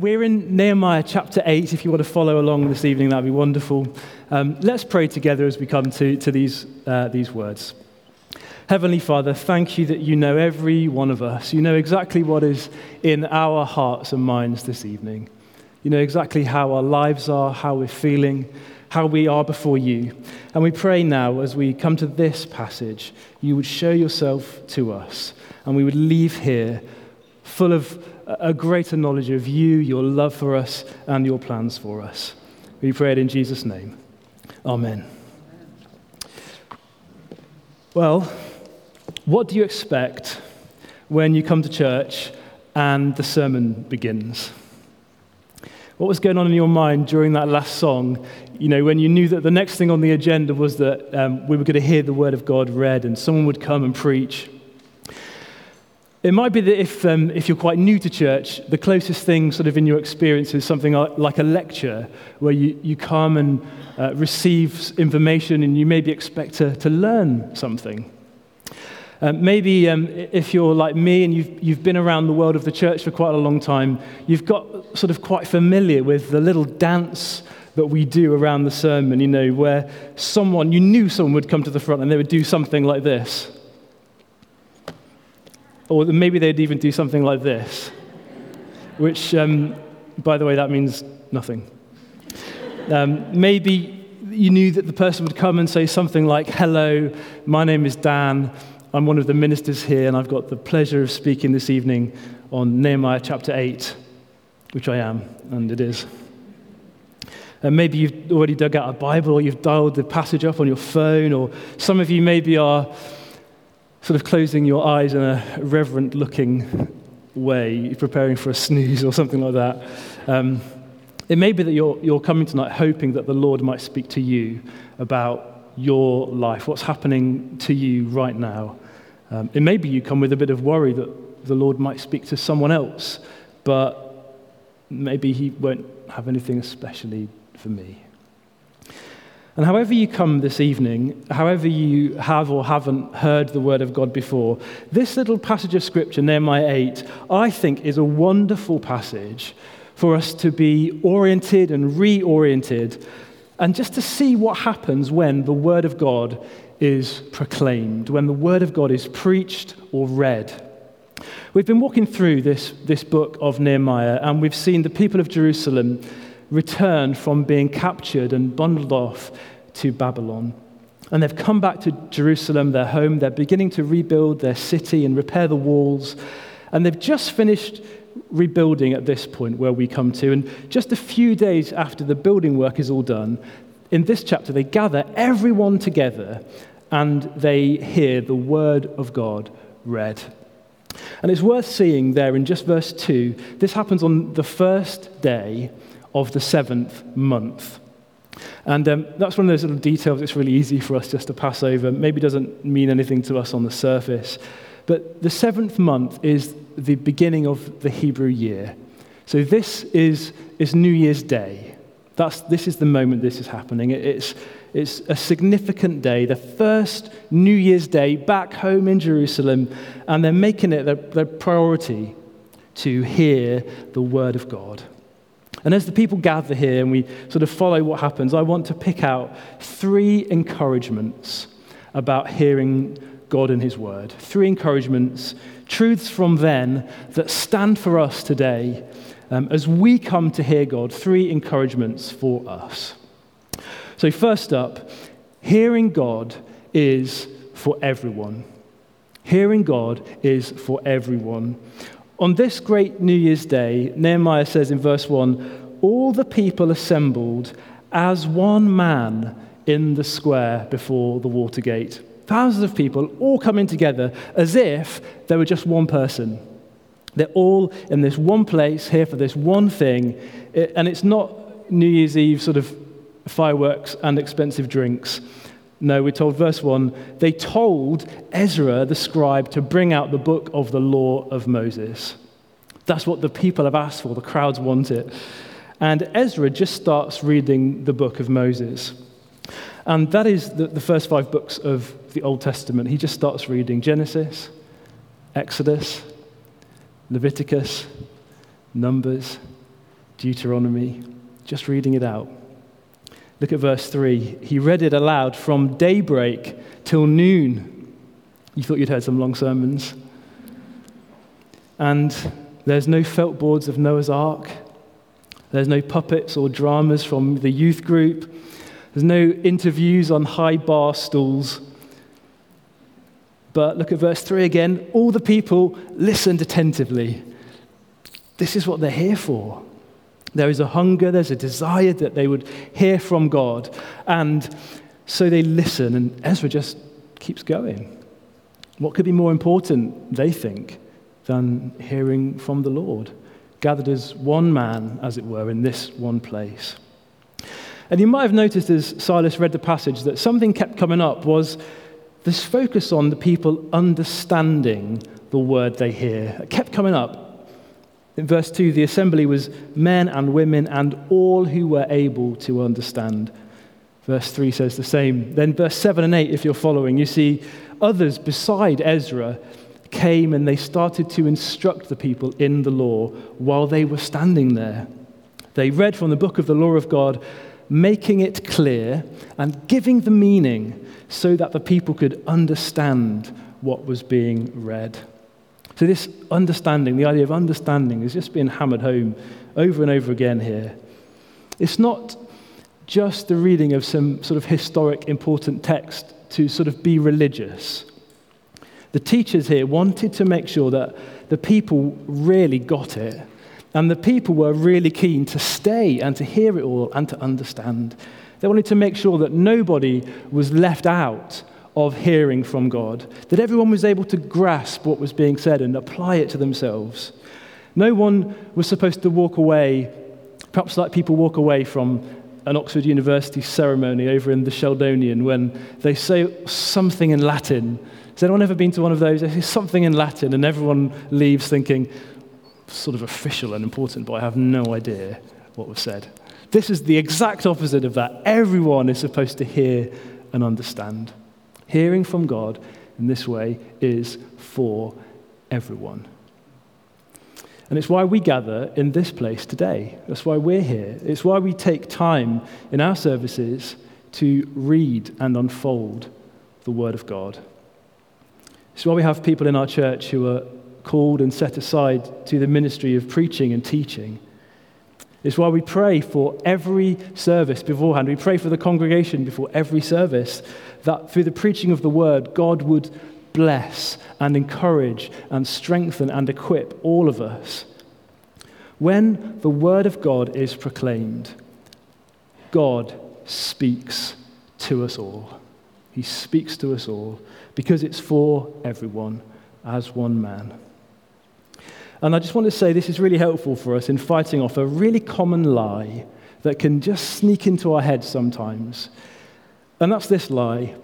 we're in Nehemiah chapter 8. If you want to follow along this evening, that'd be wonderful. Um, let's pray together as we come to, to these, uh, these words. Heavenly Father, thank you that you know every one of us. You know exactly what is in our hearts and minds this evening. You know exactly how our lives are, how we're feeling, how we are before you. And we pray now, as we come to this passage, you would show yourself to us, and we would leave here full of a greater knowledge of you, your love for us, and your plans for us. We pray it in Jesus' name. Amen. Well, what do you expect when you come to church and the sermon begins? What was going on in your mind during that last song? You know, when you knew that the next thing on the agenda was that um, we were going to hear the word of God read and someone would come and preach. It might be that if, um, if you're quite new to church, the closest thing sort of in your experience is something like a lecture where you, you come and uh, receive information and you maybe expect to, to learn something. Um, maybe um, if you're like me and you've, you've been around the world of the church for quite a long time, you've got sort of quite familiar with the little dance that we do around the sermon, you know, where someone, you knew someone would come to the front and they would do something like this. Or maybe they'd even do something like this, which, um, by the way, that means nothing. Um, maybe you knew that the person would come and say something like, Hello, my name is Dan. I'm one of the ministers here, and I've got the pleasure of speaking this evening on Nehemiah chapter 8, which I am, and it is. And maybe you've already dug out a Bible, or you've dialed the passage up on your phone, or some of you maybe are sort of closing your eyes in a reverent looking way, preparing for a snooze or something like that. Um, it may be that you're, you're coming tonight hoping that the Lord might speak to you about your life, what's happening to you right now. Um, it may be you come with a bit of worry that the Lord might speak to someone else, but maybe He won't have anything especially for me. And however you come this evening, however you have or haven't heard the word of God before, this little passage of scripture, Nehemiah 8, I think is a wonderful passage for us to be oriented and reoriented and just to see what happens when the word of God is proclaimed, when the word of God is preached or read. We've been walking through this, this book of Nehemiah, and we've seen the people of Jerusalem returned from being captured and bundled off to Babylon. And they've come back to Jerusalem, their home. They're beginning to rebuild their city and repair the walls. And they've just finished rebuilding at this point where we come to. And just a few days after the building work is all done, in this chapter, they gather everyone together and they hear the word of God read. And it's worth seeing there in just verse 2. This happens on the first day of the seventh month. And um, that's one of those little details that's really easy for us just to pass over. Maybe doesn't mean anything to us on the surface. But the seventh month is the beginning of the Hebrew year. So this is, is New Year's Day. That's, this is the moment this is happening. It's, it's a significant day, the first New Year's Day back home in Jerusalem, and they're making it their, their priority to hear the word of God. And as the people gather here and we sort of follow what happens, I want to pick out three encouragements about hearing God and His Word. Three encouragements, truths from then that stand for us today um, as we come to hear God. Three encouragements for us. So, first up, hearing God is for everyone. Hearing God is for everyone. On this great New Year's Day, Nehemiah says in verse 1 All the people assembled as one man in the square before the water gate. Thousands of people all coming together as if they were just one person. They're all in this one place here for this one thing. And it's not New Year's Eve sort of fireworks and expensive drinks. No, we're told, verse 1 they told Ezra the scribe to bring out the book of the law of Moses. That's what the people have asked for, the crowds want it. And Ezra just starts reading the book of Moses. And that is the, the first five books of the Old Testament. He just starts reading Genesis, Exodus, Leviticus, Numbers, Deuteronomy, just reading it out. Look at verse 3. He read it aloud from daybreak till noon. You thought you'd heard some long sermons. And there's no felt boards of Noah's Ark. There's no puppets or dramas from the youth group. There's no interviews on high bar stools. But look at verse 3 again. All the people listened attentively. This is what they're here for. There is a hunger, there's a desire that they would hear from God. And so they listen, and Ezra just keeps going. What could be more important, they think, than hearing from the Lord? Gathered as one man, as it were, in this one place. And you might have noticed as Silas read the passage that something kept coming up was this focus on the people understanding the word they hear. It kept coming up. In verse 2, the assembly was men and women and all who were able to understand. Verse 3 says the same. Then, verse 7 and 8, if you're following, you see others beside Ezra came and they started to instruct the people in the law while they were standing there. They read from the book of the law of God, making it clear and giving the meaning so that the people could understand what was being read. So, this understanding, the idea of understanding, is just being hammered home over and over again here. It's not just the reading of some sort of historic important text to sort of be religious. The teachers here wanted to make sure that the people really got it, and the people were really keen to stay and to hear it all and to understand. They wanted to make sure that nobody was left out of hearing from God, that everyone was able to grasp what was being said and apply it to themselves. No one was supposed to walk away, perhaps like people walk away from an Oxford University ceremony over in the Sheldonian when they say something in Latin. Has anyone ever been to one of those? They say something in Latin and everyone leaves thinking, sort of official and important, but I have no idea what was said. This is the exact opposite of that. Everyone is supposed to hear and understand. Hearing from God in this way is for everyone. And it's why we gather in this place today. That's why we're here. It's why we take time in our services to read and unfold the Word of God. It's why we have people in our church who are called and set aside to the ministry of preaching and teaching. It's why we pray for every service beforehand. We pray for the congregation before every service that through the preaching of the word, God would bless and encourage and strengthen and equip all of us. When the word of God is proclaimed, God speaks to us all. He speaks to us all because it's for everyone as one man. And I just want to say this is really helpful for us in fighting off a really common lie that can just sneak into our heads sometimes. And that's this lie.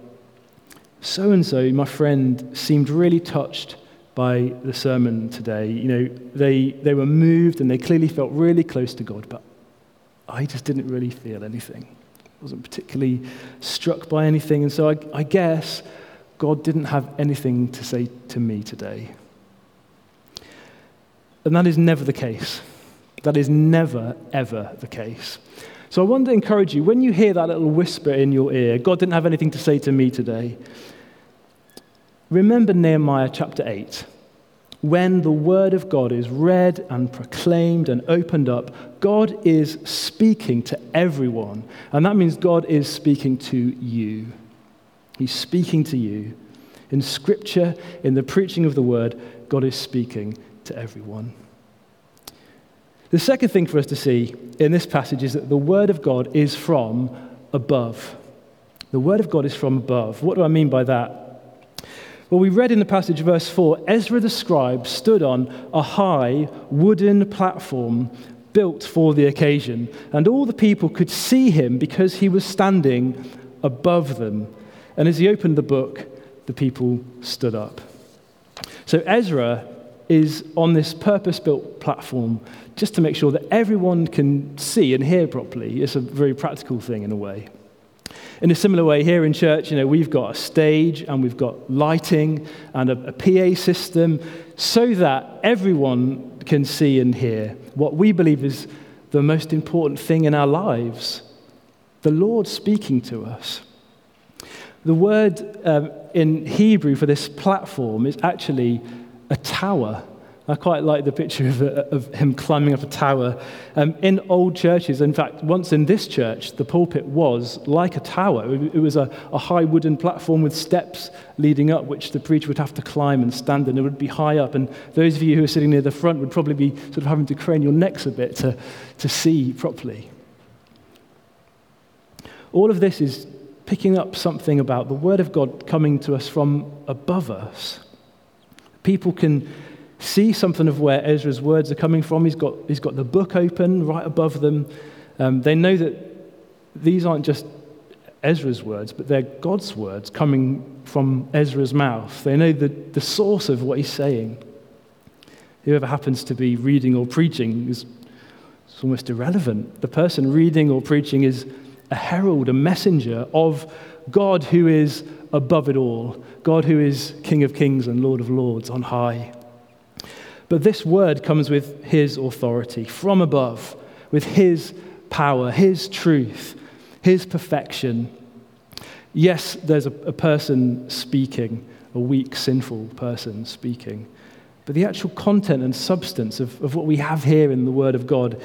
So and so, my friend, seemed really touched by the sermon today. You know, they, they were moved and they clearly felt really close to God, but I just didn't really feel anything. I wasn't particularly struck by anything. And so I, I guess God didn't have anything to say to me today. And that is never the case. That is never, ever the case. So I want to encourage you when you hear that little whisper in your ear, God didn't have anything to say to me today. Remember Nehemiah chapter 8. When the word of God is read and proclaimed and opened up, God is speaking to everyone. And that means God is speaking to you. He's speaking to you. In scripture, in the preaching of the word, God is speaking to everyone. The second thing for us to see in this passage is that the Word of God is from above. The Word of God is from above. What do I mean by that? Well, we read in the passage, verse 4 Ezra the scribe stood on a high wooden platform built for the occasion, and all the people could see him because he was standing above them. And as he opened the book, the people stood up. So Ezra is on this purpose built platform just to make sure that everyone can see and hear properly. It's a very practical thing in a way. In a similar way, here in church, you know, we've got a stage and we've got lighting and a, a PA system so that everyone can see and hear what we believe is the most important thing in our lives the Lord speaking to us. The word um, in Hebrew for this platform is actually a tower. I quite like the picture of, of him climbing up a tower. Um, in old churches, in fact, once in this church, the pulpit was like a tower. It was a, a, high wooden platform with steps leading up, which the preacher would have to climb and stand and It would be high up. And those of you who are sitting near the front would probably be sort of having to crane your necks a bit to, to see properly. All of this is picking up something about the Word of God coming to us from above us. People can see something of where Ezra's words are coming from. He's got, he's got the book open right above them. Um, they know that these aren't just Ezra's words, but they're God's words coming from Ezra's mouth. They know the, the source of what he's saying. Whoever happens to be reading or preaching is almost irrelevant. The person reading or preaching is a herald, a messenger of God who is above it all, God who is King of kings and Lord of lords on high. But this word comes with his authority from above, with his power, his truth, his perfection. Yes, there's a, a, person speaking, a weak, sinful person speaking. But the actual content and substance of, of what we have here in the Word of God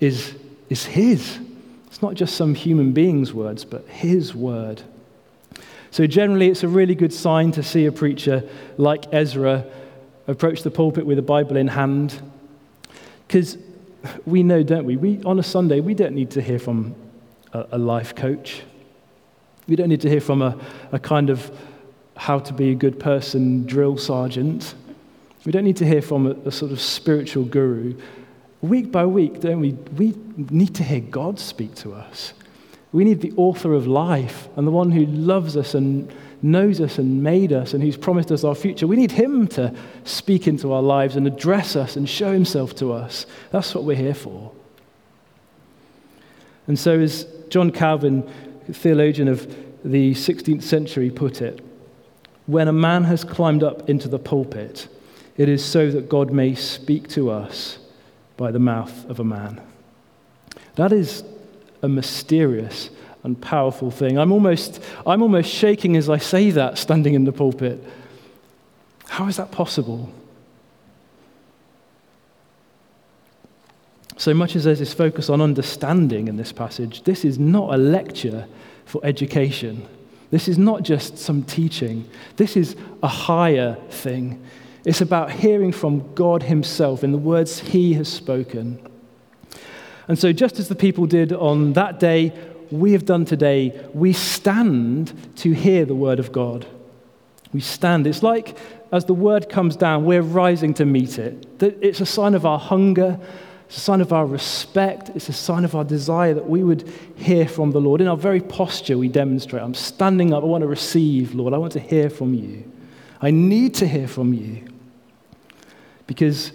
is, is His. It's not just some human being's words, but His Word. So, generally, it's a really good sign to see a preacher like Ezra approach the pulpit with a Bible in hand. Because we know, don't we? we? On a Sunday, we don't need to hear from a, a life coach. We don't need to hear from a, a kind of how to be a good person drill sergeant. We don't need to hear from a, a sort of spiritual guru. Week by week, don't we? We need to hear God speak to us. We need the author of life and the one who loves us and knows us and made us and who's promised us our future. We need him to speak into our lives and address us and show himself to us. That's what we're here for. And so, as John Calvin, theologian of the 16th century, put it, when a man has climbed up into the pulpit, it is so that God may speak to us by the mouth of a man. That is a mysterious and powerful thing. I'm almost, I'm almost shaking as I say that, standing in the pulpit. How is that possible? So much as there's this focus on understanding in this passage, this is not a lecture for education. This is not just some teaching. This is a higher thing. It's about hearing from God Himself in the words He has spoken. And so, just as the people did on that day, we have done today, we stand to hear the word of God. We stand. It's like as the word comes down, we're rising to meet it. It's a sign of our hunger, it's a sign of our respect, it's a sign of our desire that we would hear from the Lord. In our very posture, we demonstrate I'm standing up, I want to receive, Lord, I want to hear from you. I need to hear from you. Because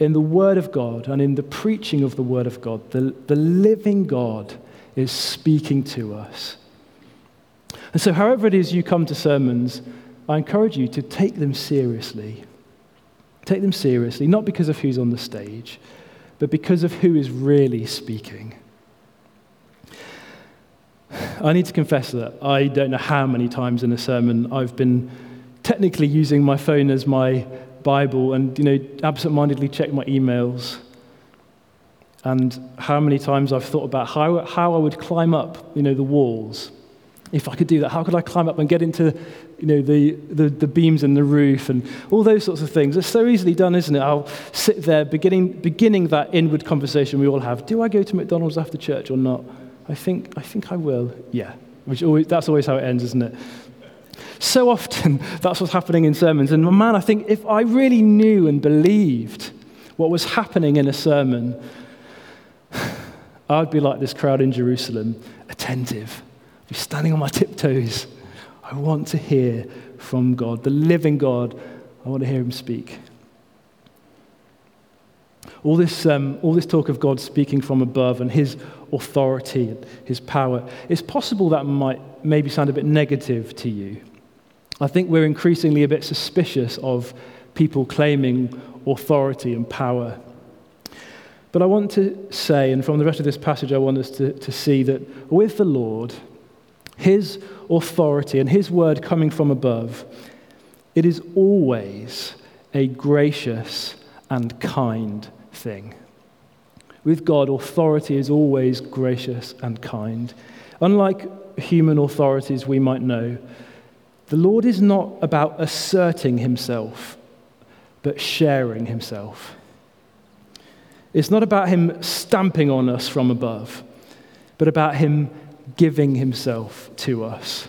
in the Word of God and in the preaching of the Word of God, the, the living God is speaking to us. And so, however it is you come to sermons, I encourage you to take them seriously. Take them seriously, not because of who's on the stage, but because of who is really speaking. I need to confess that I don't know how many times in a sermon I've been technically using my phone as my Bible and, you know, absent-mindedly check my emails and how many times I've thought about how, how I would climb up, you know, the walls. If I could do that, how could I climb up and get into, you know, the, the, the beams in the roof and all those sorts of things? It's so easily done, isn't it? I'll sit there beginning, beginning that inward conversation we all have. Do I go to McDonald's after church or not? I think, I think I will. Yeah. Which always, that's always how it ends, isn't it? So often, that's what's happening in sermons. And man, I think if I really knew and believed what was happening in a sermon, I'd be like this crowd in Jerusalem, attentive. I'd be standing on my tiptoes. I want to hear from God, the living God. I want to hear him speak. All this, um, all this talk of God speaking from above and his authority and his power, it's possible that might maybe sound a bit negative to you. I think we're increasingly a bit suspicious of people claiming authority and power But I want to say, and from the rest of this passage, I want us to, to see that with the Lord, his authority and his word coming from above, it is always a gracious and kind thing. With God, authority is always gracious and kind. Unlike human authorities we might know, the Lord is not about asserting himself, but sharing himself. It's not about him stamping on us from above, but about him giving himself to us.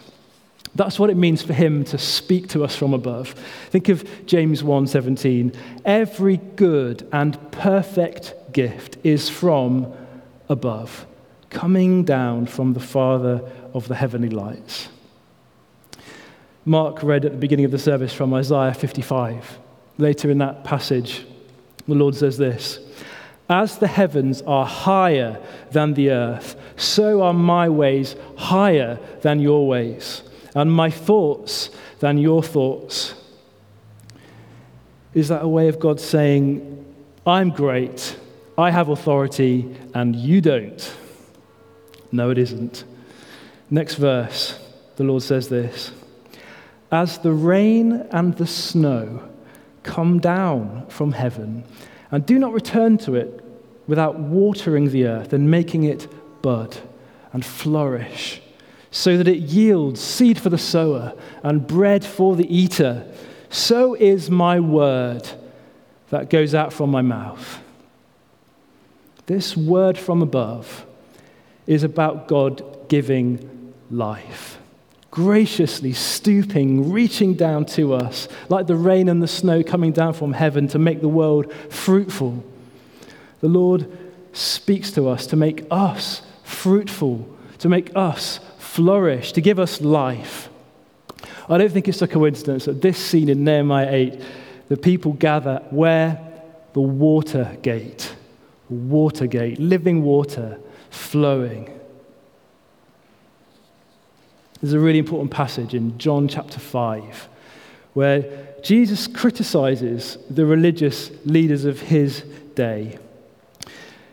That's what it means for him to speak to us from above. Think of James 1:17. Every good and perfect gift is from above, coming down from the Father of the heavenly lights. Mark read at the beginning of the service from Isaiah 55. Later in that passage, the Lord says this As the heavens are higher than the earth, so are my ways higher than your ways, and my thoughts than your thoughts. Is that a way of God saying, I'm great, I have authority, and you don't? No, it isn't. Next verse, the Lord says this As the rain and the snow come down from heaven, and do not return to it without watering the earth and making it bud and flourish, so that it yields seed for the sower and bread for the eater, so is my word that goes out from my mouth. This word from above is about God giving life, graciously stooping, reaching down to us, like the rain and the snow coming down from heaven to make the world fruitful. The Lord speaks to us to make us fruitful, to make us flourish, to give us life. I don't think it's a coincidence that this scene in Nehemiah 8, the people gather where? The water gate. Water gate, living water flowing. There's a really important passage in John chapter 5 where Jesus criticizes the religious leaders of his day.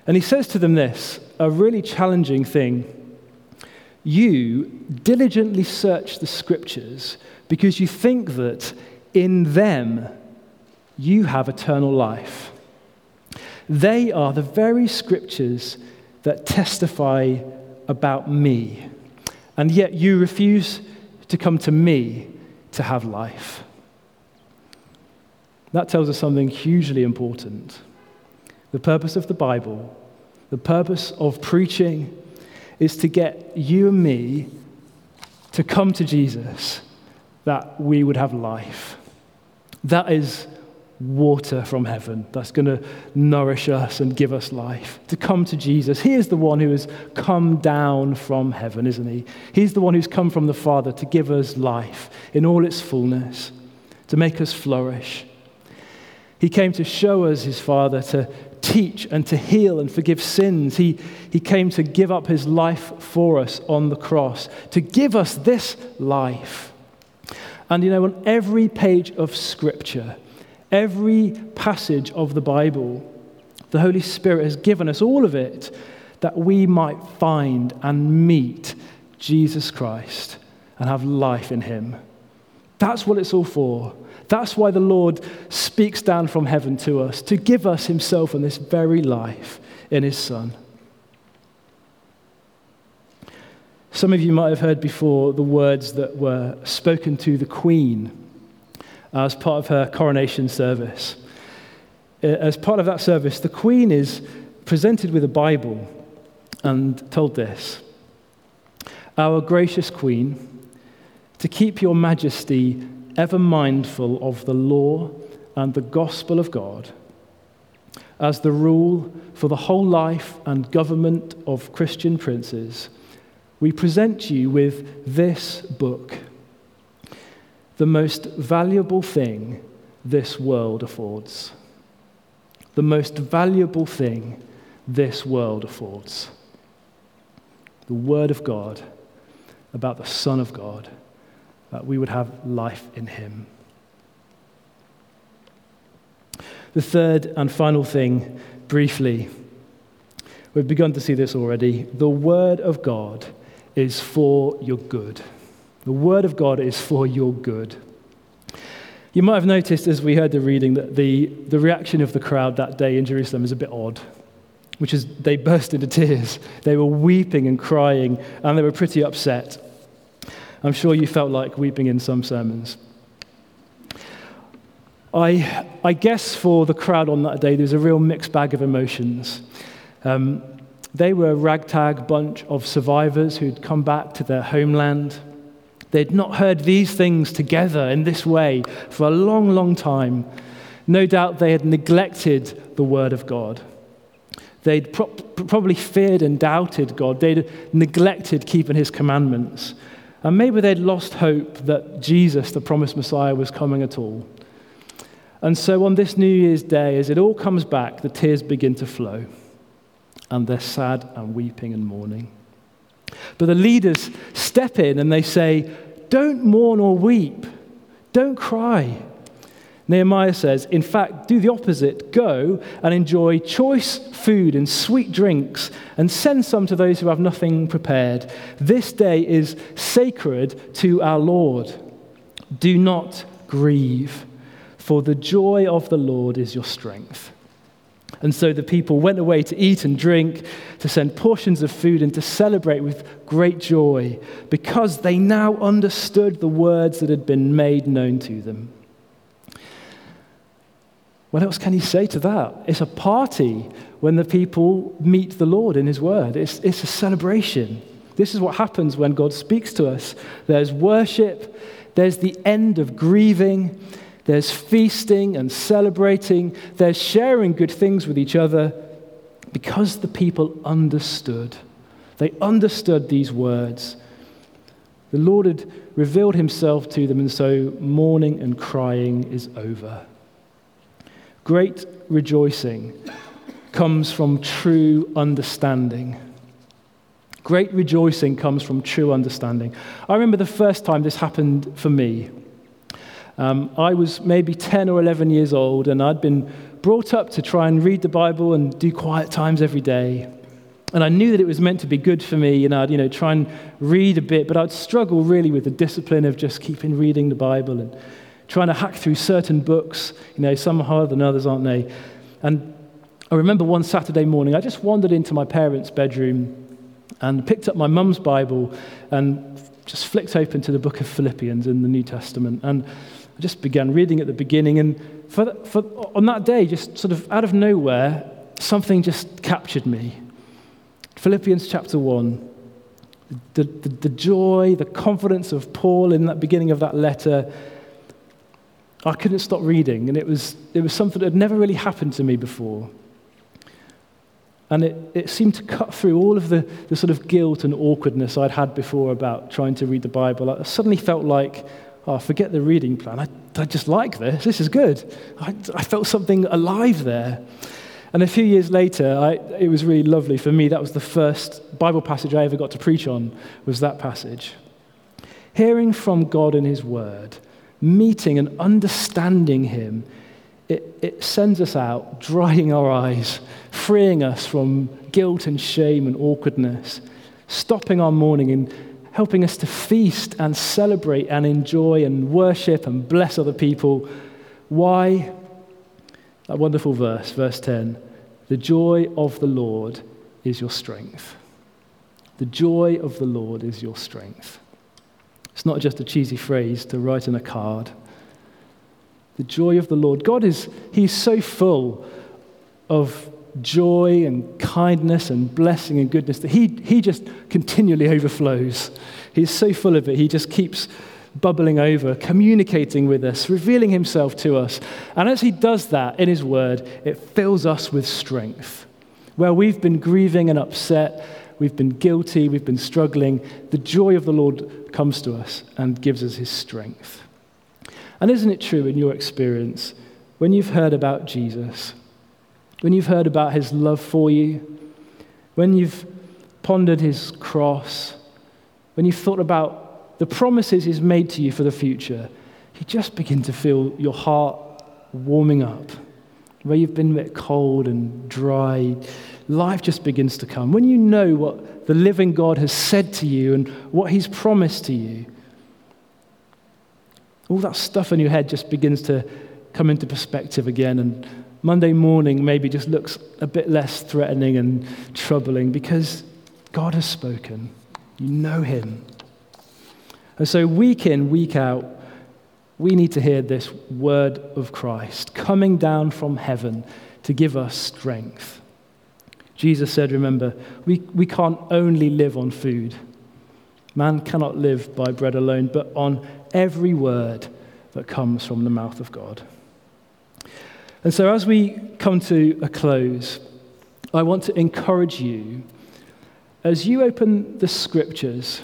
And he says to them this a really challenging thing. You diligently search the scriptures because you think that in them you have eternal life. They are the very scriptures that testify about me, and yet you refuse to come to me to have life. That tells us something hugely important. The purpose of the Bible, the purpose of preaching, is to get you and me to come to Jesus that we would have life. That is water from heaven that's going to nourish us and give us life. To come to Jesus. He is the one who has come down from heaven, isn't he? He's the one who's come from the Father to give us life in all its fullness, to make us flourish. He came to show us his Father, to teach and to heal and forgive sins. He, he came to give up his life for us on the cross, to give us this life. And you know, on every page of Scripture, every passage of the Bible, the Holy Spirit has given us all of it that we might find and meet Jesus Christ and have life in him. That's what it's all for. That's why the Lord speaks down from heaven to us, to give us himself and this very life in his Son. Some of you might have heard before the words that were spoken to the Queen as part of her coronation service. Uh, as part of that service, the Queen is presented with a Bible and told this Our gracious Queen, to keep your majesty ever mindful of the law and the gospel of God as the rule for the whole life and government of Christian princes, we present you with this book the most valuable thing this world affords. The most valuable thing this world affords. The Word of God about the Son of God, that we would have life in Him. The third and final thing, briefly, We've begun to see this already. The Word of God is for your good. The Word of God is for your good. You might have noticed as we heard the reading that the, the reaction of the crowd that day in Jerusalem is a bit odd, which is they burst into tears. They were weeping and crying, and they were pretty upset. I'm sure you felt like weeping in some sermons. I, I guess for the crowd on that day, there was a real mixed bag of emotions. Um, they were a ragtag bunch of survivors who'd come back to their homeland. They'd not heard these things together in this way for a long, long time. No doubt they had neglected the Word of God. They'd pro- probably feared and doubted God. They'd neglected keeping His commandments. And maybe they'd lost hope that Jesus, the promised Messiah, was coming at all. And so on this New Year's Day, as it all comes back, the tears begin to flow and they're sad and weeping and mourning. But the leaders step in and they say, Don't mourn or weep, don't cry. Nehemiah says, In fact, do the opposite. Go and enjoy choice food and sweet drinks, and send some to those who have nothing prepared. This day is sacred to our Lord. Do not grieve, for the joy of the Lord is your strength. And so the people went away to eat and drink, to send portions of food, and to celebrate with great joy because they now understood the words that had been made known to them. What else can you say to that? It's a party when the people meet the Lord in his word, it's, it's a celebration. This is what happens when God speaks to us. There's worship, there's the end of grieving, there's feasting and celebrating. There's sharing good things with each other because the people understood. They understood these words. The Lord had revealed himself to them, and so mourning and crying is over. Great rejoicing comes from true understanding. Great rejoicing comes from true understanding. I remember the first time this happened for me. Um, I was maybe 10 or 11 years old, and I'd been brought up to try and read the Bible and do quiet times every day. And I knew that it was meant to be good for me, and I'd you know, try and read a bit, but I'd struggle really with the discipline of just keeping reading the Bible and trying to hack through certain books. You know, some are harder than others, aren't they? And I remember one Saturday morning, I just wandered into my parents' bedroom and picked up my mum's Bible and just flicked open to the book of Philippians in the New Testament. And I just began reading at the beginning, and for, for, on that day, just sort of out of nowhere, something just captured me. Philippians chapter 1. The, the, the joy, the confidence of Paul in that beginning of that letter, I couldn't stop reading, and it was, it was something that had never really happened to me before. And it, it seemed to cut through all of the, the sort of guilt and awkwardness I'd had before about trying to read the Bible. I suddenly felt like oh, forget the reading plan. I, I just like this. This is good. I, I felt something alive there. And a few years later, I, it was really lovely for me. That was the first Bible passage I ever got to preach on, was that passage. Hearing from God in His Word, meeting and understanding Him, it, it sends us out, drying our eyes, freeing us from guilt and shame and awkwardness, stopping our mourning and helping us to feast and celebrate and enjoy and worship and bless other people. Why? That wonderful verse, verse 10 The joy of the Lord is your strength. The joy of the Lord is your strength. It's not just a cheesy phrase to write in a card. The joy of the Lord. God is, He's so full of joy and kindness and blessing and goodness that he, he just continually overflows. He's so full of it, he just keeps bubbling over, communicating with us, revealing himself to us. And as he does that in his word, it fills us with strength. Where we've been grieving and upset, we've been guilty, we've been struggling, the joy of the Lord comes to us and gives us his strength. And isn't it true in your experience, when you've heard about Jesus, when you've heard about his love for you, when you've pondered his cross, when you've thought about the promises he's made to you for the future, you just begin to feel your heart warming up. Where you've been a bit cold and dry, life just begins to come. When you know what the living God has said to you and what he's promised to you, all that stuff in your head just begins to come into perspective again. And Monday morning maybe just looks a bit less threatening and troubling because God has spoken. You know him. And so, week in, week out, we need to hear this word of Christ coming down from heaven to give us strength. Jesus said, remember, we, we can't only live on food. Man cannot live by bread alone, but on every word that comes from the mouth of God. And so, as we come to a close, I want to encourage you as you open the scriptures,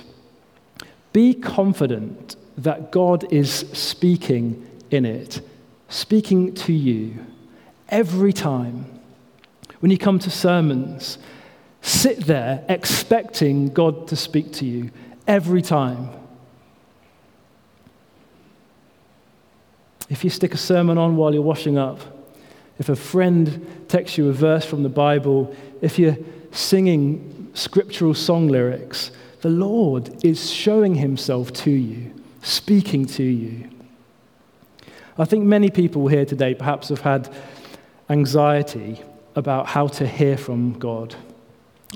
be confident that God is speaking in it, speaking to you every time. When you come to sermons, sit there expecting God to speak to you every time. If you stick a sermon on while you're washing up, if a friend texts you a verse from the Bible, if you're singing scriptural song lyrics, the Lord is showing himself to you, speaking to you. I think many people here today perhaps have had anxiety about how to hear from God.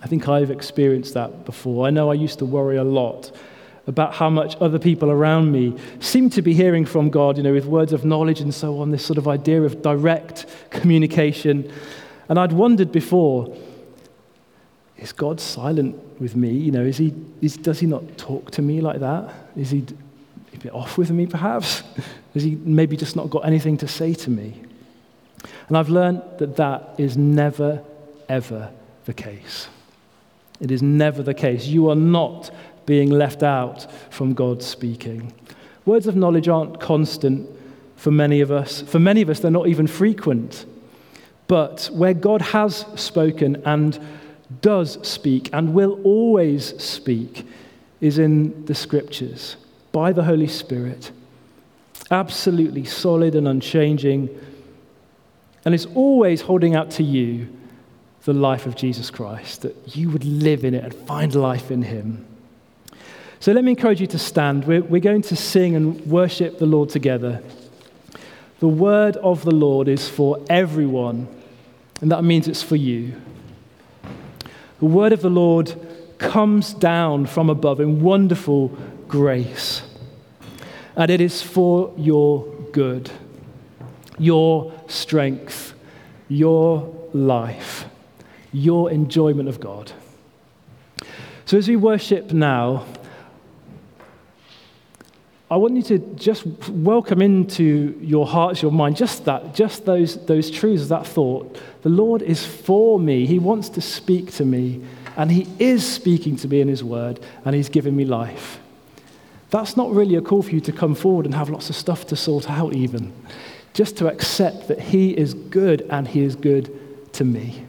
I think I've experienced that before. I know I used to worry a lot about how much other people around me seem to be hearing from God, you know, with words of knowledge and so on, this sort of idea of direct communication. And I'd wondered before, is God silent with me? You know, is he, is, does he not talk to me like that? Is he a bit off with me, perhaps? Has he maybe just not got anything to say to me? And I've learned that that is never, ever the case. It is never the case. You are not being left out from God speaking. Words of knowledge aren't constant for many of us. For many of us, they're not even frequent. But where God has spoken and does speak and will always speak is in the scriptures by the Holy Spirit. Absolutely solid and unchanging. And it's always holding out to you the life of Jesus Christ, that you would live in it and find life in Him. So let me encourage you to stand. We're, we're going to sing and worship the Lord together. The word of the Lord is for everyone, and that means it's for you. The word of the Lord comes down from above in wonderful grace, and it is for your good, your strength, your life your enjoyment of God. So, as we worship now, I want you to just welcome into your hearts, your mind, just that, just those, those truths, that thought. The Lord is for me. He wants to speak to me, and He is speaking to me in His word, and He's given me life. That's not really a call for you to come forward and have lots of stuff to sort out, even. Just to accept that He is good and He is good to me.